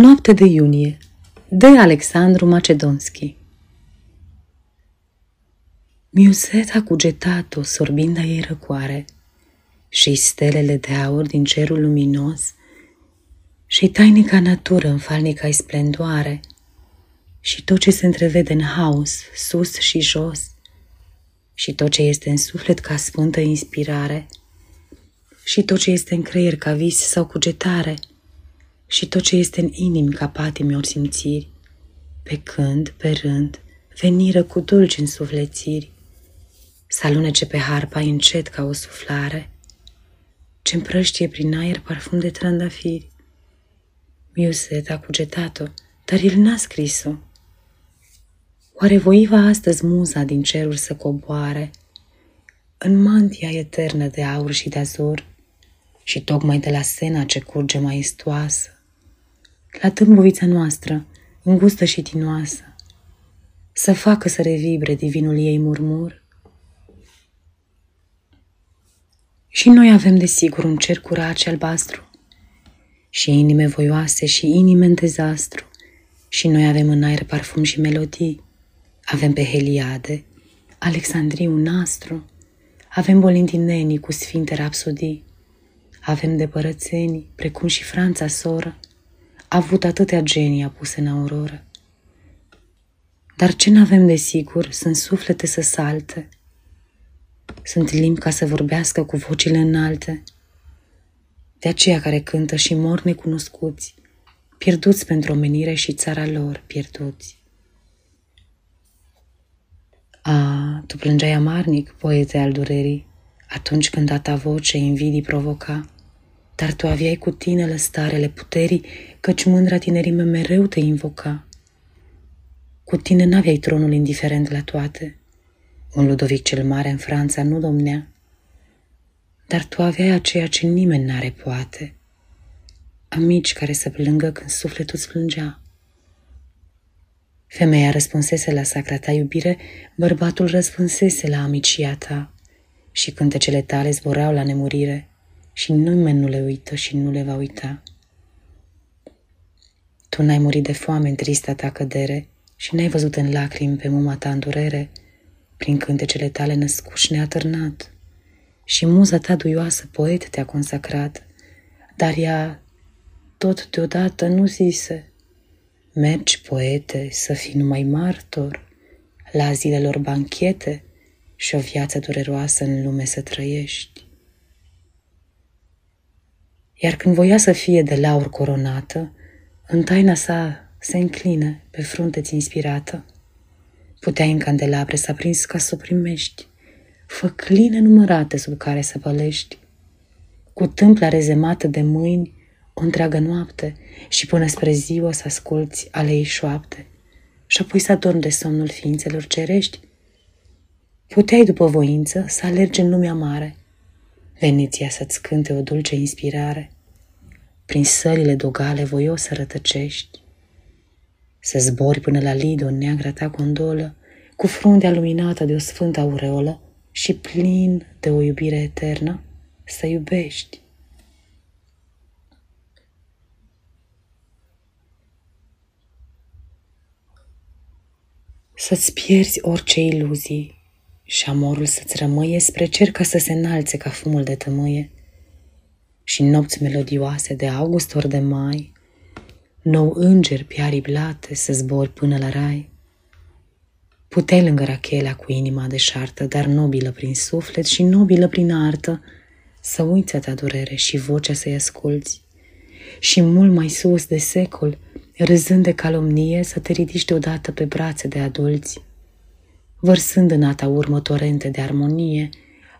Noapte de iunie de Alexandru Macedonski. Miuset a cugetat-o sorbind a ei răcoare și stelele de aur din cerul luminos și tainica natură în falnica splendoare și tot ce se întrevede în haos, sus și jos, și tot ce este în suflet ca sfântă inspirare, și tot ce este în creier ca vis sau cugetare – și tot ce este în inimi ca patimi ori simțiri, pe când, pe rând, veniră cu dulci însuflețiri, să alunece pe harpa încet ca o suflare, ce împrăștie prin aer parfum de trandafiri. Miuset a cugetat-o, dar el n-a scris-o. Oare voiva astăzi muza din ceruri să coboare, în mantia eternă de aur și de azur, și tocmai de la sena ce curge maestoasă, la tâmbovița noastră, îngustă și tinoasă, să facă să revibre divinul ei murmur. Și noi avem desigur un cer curat și albastru, și inime voioase și inime în dezastru, și noi avem în aer parfum și melodii, avem pe Heliade, Alexandriu nastru, avem bolintinenii cu sfinte rapsodii, avem de părățenii, precum și Franța soră, a avut atâtea genii apuse în auroră. Dar ce n-avem de sigur sunt suflete să salte, sunt limbi ca să vorbească cu vocile înalte, de aceia care cântă și mor necunoscuți, pierduți pentru omenire și țara lor pierduți. A, tu plângeai amarnic, poete al durerii, atunci când a ta voce invidii provoca, dar tu aveai cu tine lăstarele puterii, căci mândra tinerime mereu te invoca. Cu tine n-aveai tronul indiferent la toate. Un Ludovic cel Mare în Franța nu domnea, dar tu aveai aceea ce nimeni n-are poate. Amici care să plângă când sufletul îți plângea. Femeia răspunsese la sacra ta iubire, bărbatul răspunsese la amicia ta și cântecele tale zboreau la nemurire și nimeni nu le uită și nu le va uita. Tu n-ai murit de foame în trista ta cădere și n-ai văzut în lacrimi pe muma ta în durere, prin cântecele tale născuși neatârnat. Și muza ta duioasă poet te-a consacrat, dar ea tot deodată nu zise, Mergi, poete, să fii numai martor la zilelor banchete și o viață dureroasă în lume să trăiești. Iar când voia să fie de laur coronată, în taina sa se încline pe frunte inspirată. Putea în candelabre să aprins ca să o primești, făcline numărate sub care să pălești. Cu tâmpla rezemată de mâini, o întreagă noapte și până spre ziua să asculți ale ei șoapte și apoi să adormi de somnul ființelor cerești. Puteai după voință să alergi în lumea mare, Veneția să-ți cânte o dulce inspirare, prin sălile dogale voios să rătăcești, să zbori până la Lido în neagra ta gondolă, cu fruntea luminată de o sfântă aureolă și plin de o iubire eternă, să iubești. Să-ți pierzi orice iluzii și amorul să-ți rămâie spre cer ca să se înalțe ca fumul de tămâie și nopți melodioase de august ori de mai, nou înger pe aripi să zbori până la rai. Puteai lângă Rachela cu inima deșartă, dar nobilă prin suflet și nobilă prin artă, să uiți a ta durere și vocea să-i asculți. Și mult mai sus de secol, râzând de calomnie, să te ridici deodată pe brațe de adulți vărsând în ata urmă torente de armonie,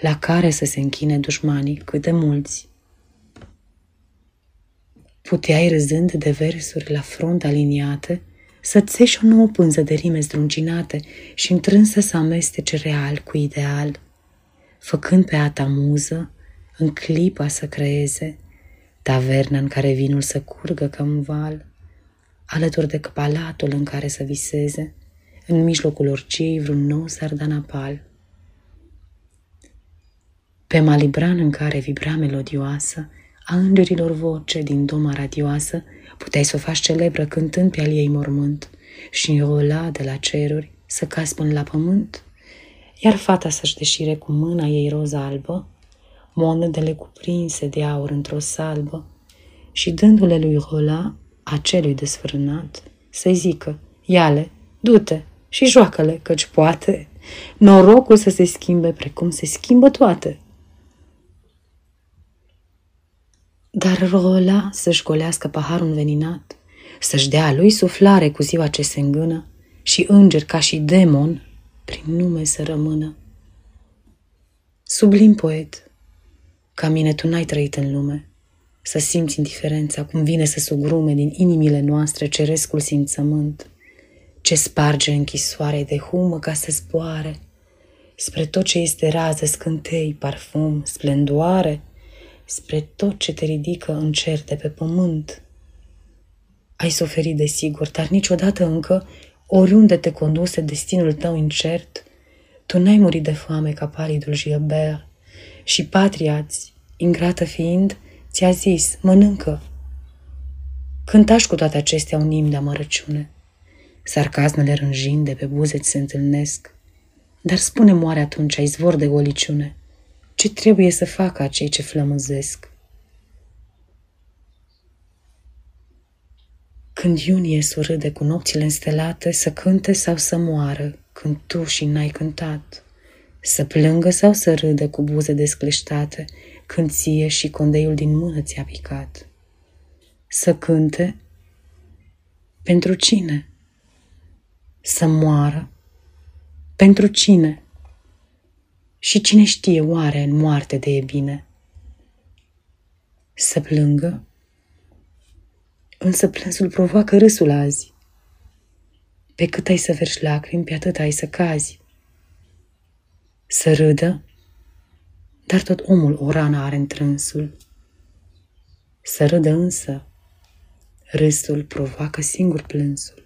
la care să se închine dușmanii cât de mulți. Puteai râzând de versuri la front aliniate, să țeși o nouă pânză de rime zdruncinate și întrânsă să amestece real cu ideal, făcând pe ata muză, în clipa să creeze, taverna în care vinul să curgă ca un val, alături de palatul în care să viseze, în mijlocul orciei vreun nou sardanapal. Pe malibran în care vibra melodioasă, a îngerilor voce din doma radioasă, puteai să o faci celebră cântând pe al ei mormânt și înrola de la ceruri să cazi până la pământ, iar fata să-și deșire cu mâna ei roză albă, monedele cuprinse de aur într-o salbă, și dându-le lui Rola, acelui desfrânat, să-i zică, iale, du-te și joacă-le, căci poate norocul să se schimbe precum se schimbă toate. Dar Rola să-și golească paharul înveninat, să-și dea lui suflare cu ziua ce se îngână și înger ca și demon prin nume să rămână. Sublim poet, ca mine tu n-ai trăit în lume, să simți indiferența cum vine să sugrume din inimile noastre cerescul simțământ, ce sparge închisoare de humă ca să zboare, spre tot ce este rază, scântei, parfum, splendoare, spre tot ce te ridică în cer de pe pământ. Ai suferit, desigur, dar niciodată încă, oriunde te conduse destinul tău incert, tu n-ai murit de foame ca palidul Gilbert și patriați, ingrată fiind, ți-a zis, mănâncă. Cântași cu toate acestea un imn de amărăciune. Sarcasmele rânjind de pe buze se întâlnesc. Dar spune moare atunci, izvor de goliciune, ce trebuie să facă acei ce flămânzesc. Când iunie surâde cu nopțile înstelate, să cânte sau să moară, când tu și n-ai cântat. Să plângă sau să râdă cu buze descleștate, când ție și condeiul din mână ți-a picat. Să cânte pentru cine? Să moară pentru cine? Și cine știe oare în moarte de e bine? Să plângă? Însă plânsul provoacă râsul azi. Pe cât ai să verși lacrimi, pe atât ai să cazi. Să râdă? Dar tot omul o rană are întrânsul. Să râdă însă, râsul provoacă singur plânsul.